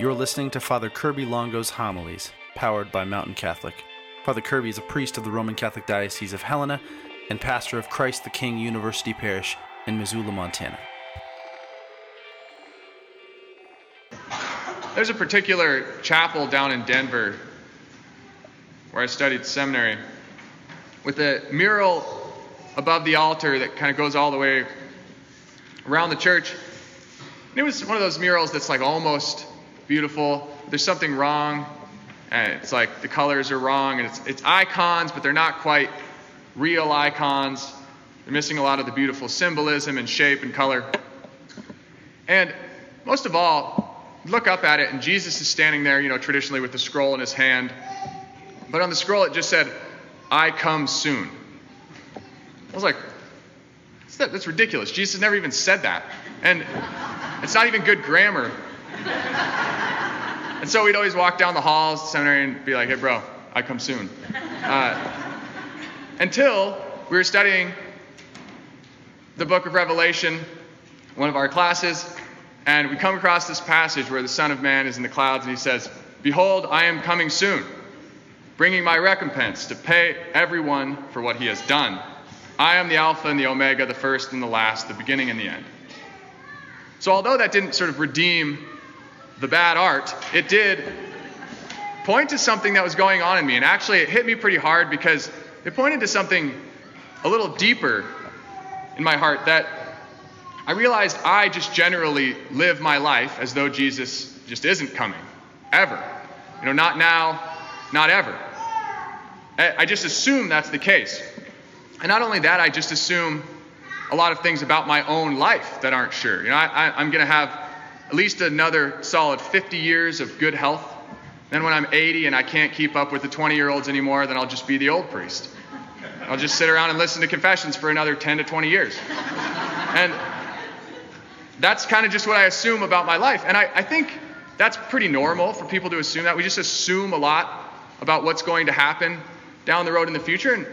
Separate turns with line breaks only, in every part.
You're listening to Father Kirby Longo's homilies, powered by Mountain Catholic. Father Kirby is a priest of the Roman Catholic Diocese of Helena and pastor of Christ the King University Parish in Missoula, Montana.
There's a particular chapel down in Denver where I studied seminary with a mural above the altar that kind of goes all the way around the church. And it was one of those murals that's like almost beautiful. There's something wrong, and it's like the colors are wrong, and it's, it's icons, but they're not quite real icons. They're missing a lot of the beautiful symbolism and shape and color. And most of all, look up at it, and Jesus is standing there, you know, traditionally with the scroll in his hand. But on the scroll, it just said, I come soon. I was like, that's ridiculous. Jesus never even said that. And it's not even good grammar. And so we'd always walk down the halls, the seminary, and be like, hey, bro, I come soon. Uh, until we were studying the book of Revelation, one of our classes, and we come across this passage where the Son of Man is in the clouds and he says, Behold, I am coming soon, bringing my recompense to pay everyone for what he has done. I am the Alpha and the Omega, the first and the last, the beginning and the end. So, although that didn't sort of redeem the bad art, it did point to something that was going on in me. And actually, it hit me pretty hard because it pointed to something a little deeper in my heart that I realized I just generally live my life as though Jesus just isn't coming, ever. You know, not now, not ever. I just assume that's the case. And not only that, I just assume a lot of things about my own life that aren't sure. You know, I, am going to have at least another solid 50 years of good health. Then when I'm 80 and I can't keep up with the 20 year olds anymore, then I'll just be the old priest. I'll just sit around and listen to confessions for another 10 to 20 years. And that's kind of just what I assume about my life. And I, I think that's pretty normal for people to assume that. We just assume a lot about what's going to happen down the road in the future. And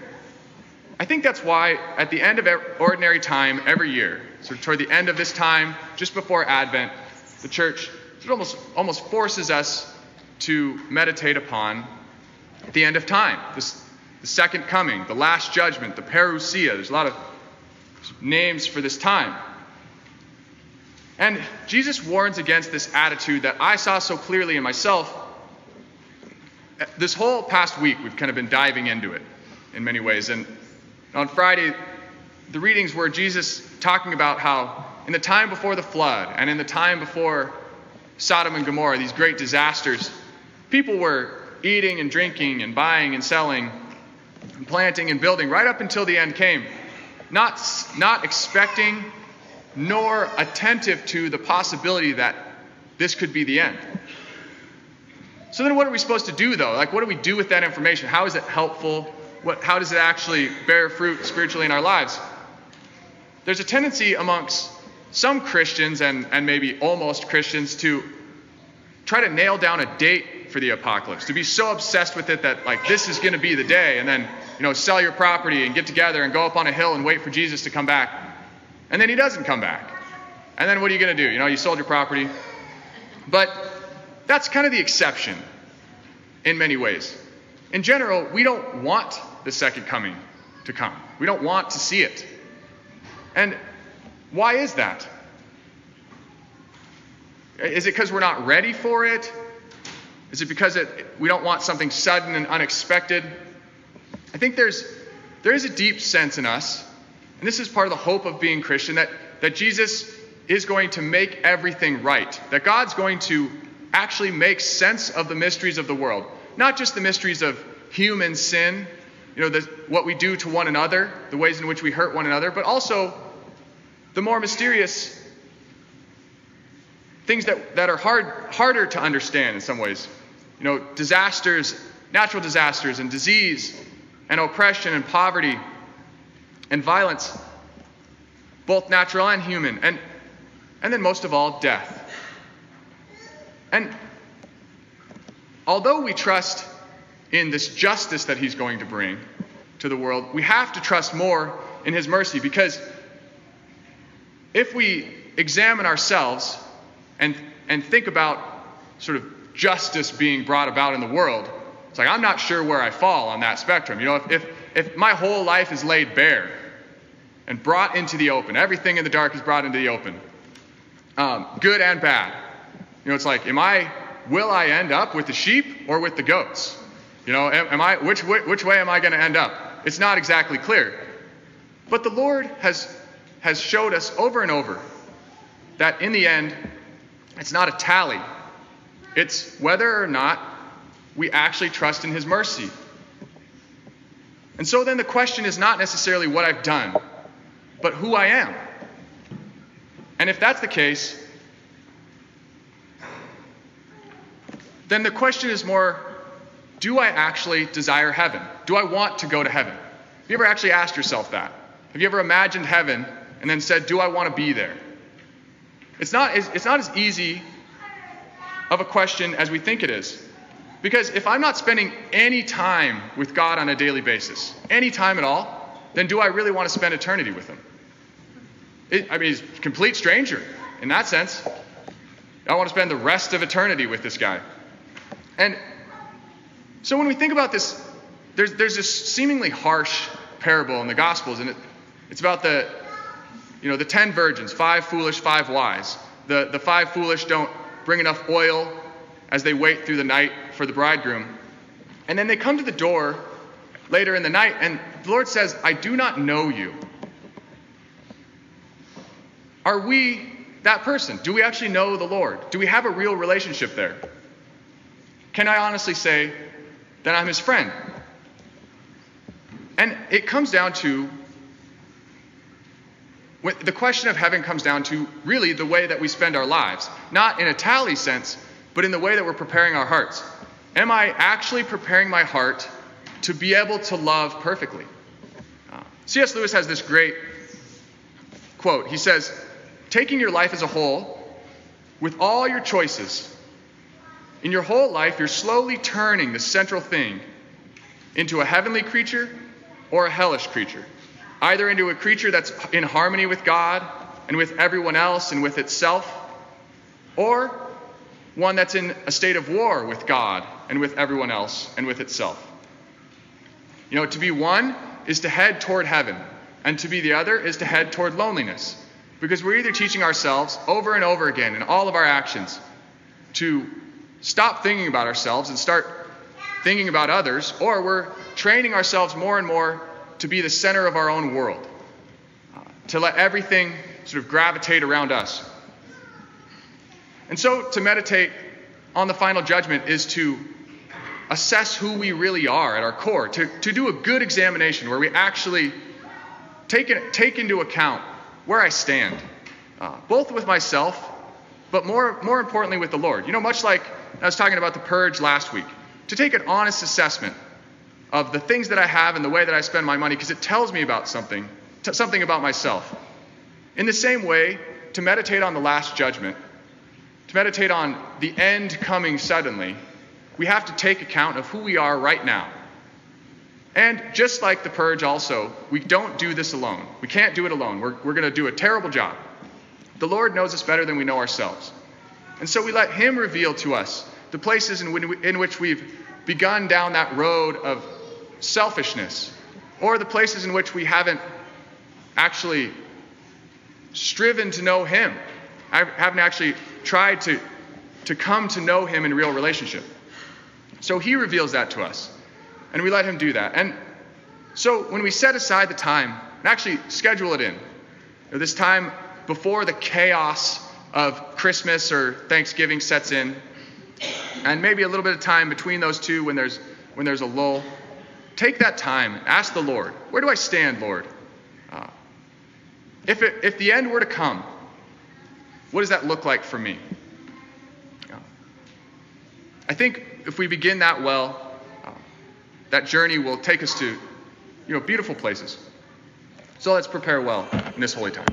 I think that's why at the end of ordinary time every year, so toward the end of this time, just before Advent, the church it almost, almost forces us to meditate upon the end of time, this, the second coming, the last judgment, the parousia. There's a lot of names for this time. And Jesus warns against this attitude that I saw so clearly in myself. This whole past week, we've kind of been diving into it in many ways. And on Friday, the readings were Jesus talking about how in the time before the flood and in the time before Sodom and Gomorrah, these great disasters, people were eating and drinking and buying and selling and planting and building right up until the end came, not, not expecting nor attentive to the possibility that this could be the end. So then, what are we supposed to do, though? Like, what do we do with that information? How is it helpful? What, how does it actually bear fruit spiritually in our lives? There's a tendency amongst some Christians and, and maybe almost Christians to try to nail down a date for the apocalypse, to be so obsessed with it that, like, this is going to be the day, and then, you know, sell your property and get together and go up on a hill and wait for Jesus to come back. And then he doesn't come back. And then what are you going to do? You know, you sold your property. But that's kind of the exception in many ways. In general, we don't want the second coming to come, we don't want to see it. And why is that? Is it because we're not ready for it? Is it because it, we don't want something sudden and unexpected? I think there's, there is a deep sense in us, and this is part of the hope of being Christian, that, that Jesus is going to make everything right, that God's going to actually make sense of the mysteries of the world, not just the mysteries of human sin, you know, the, what we do to one another, the ways in which we hurt one another, but also the more mysterious things that, that are hard, harder to understand in some ways. You know, disasters, natural disasters, and disease, and oppression, and poverty, and violence, both natural and human, and, and then most of all, death. And although we trust in this justice that he's going to bring to the world, we have to trust more in his mercy because if we examine ourselves and, and think about sort of justice being brought about in the world, it's like I'm not sure where I fall on that spectrum. You know, if, if, if my whole life is laid bare and brought into the open, everything in the dark is brought into the open, um, good and bad. You know, it's like, am I, will I end up with the sheep or with the goats? You know, am, am I, which, which way am I going to end up? It's not exactly clear. But the Lord has, has showed us over and over that in the end, it's not a tally. It's whether or not we actually trust in His mercy. And so then the question is not necessarily what I've done, but who I am. And if that's the case, then the question is more do I actually desire heaven? Do I want to go to heaven? Have you ever actually asked yourself that? Have you ever imagined heaven and then said, Do I want to be there? It's not, it's not as easy of a question as we think it is. Because if I'm not spending any time with God on a daily basis, any time at all, then do I really want to spend eternity with Him? It, I mean, he's a complete stranger in that sense. I want to spend the rest of eternity with this guy. And so when we think about this, there's, there's this seemingly harsh parable in the Gospels, and it, it's about the, you know, the ten virgins, five foolish, five wise. The, the five foolish don't bring enough oil as they wait through the night for the bridegroom. And then they come to the door later in the night, and the Lord says, I do not know you. Are we that person? Do we actually know the Lord? Do we have a real relationship there? Can I honestly say that I'm his friend? And it comes down to the question of heaven comes down to really the way that we spend our lives, not in a tally sense, but in the way that we're preparing our hearts. Am I actually preparing my heart to be able to love perfectly? Uh, C.S. Lewis has this great quote. He says, taking your life as a whole, with all your choices, in your whole life, you're slowly turning the central thing into a heavenly creature or a hellish creature. Either into a creature that's in harmony with God and with everyone else and with itself, or one that's in a state of war with God and with everyone else and with itself. You know, to be one is to head toward heaven, and to be the other is to head toward loneliness. Because we're either teaching ourselves over and over again in all of our actions to stop thinking about ourselves and start thinking about others, or we're training ourselves more and more to be the center of our own world, to let everything sort of gravitate around us. And so to meditate on the final judgment is to assess who we really are at our core, to, to do a good examination where we actually take, take into account where I stand, uh, both with myself, but more, more importantly with the Lord. You know, much like I was talking about the purge last week, to take an honest assessment of the things that I have and the way that I spend my money, because it tells me about something, t- something about myself. In the same way, to meditate on the last judgment, to meditate on the end coming suddenly, we have to take account of who we are right now and just like the purge, also, we don't do this alone. We can't do it alone. We're, we're going to do a terrible job. The Lord knows us better than we know ourselves. And so we let Him reveal to us the places in, we, in which we've begun down that road of selfishness, or the places in which we haven't actually striven to know Him. I haven't actually tried to, to come to know Him in real relationship. So He reveals that to us. And we let Him do that. And so when we set aside the time and actually schedule it in, you know, this time before the chaos of Christmas or Thanksgiving sets in, and maybe a little bit of time between those two when there's when there's a lull, take that time. Ask the Lord, where do I stand, Lord? Uh, if it, if the end were to come, what does that look like for me? I think if we begin that well, that journey will take us to you know, beautiful places. So let's prepare well in this holy time.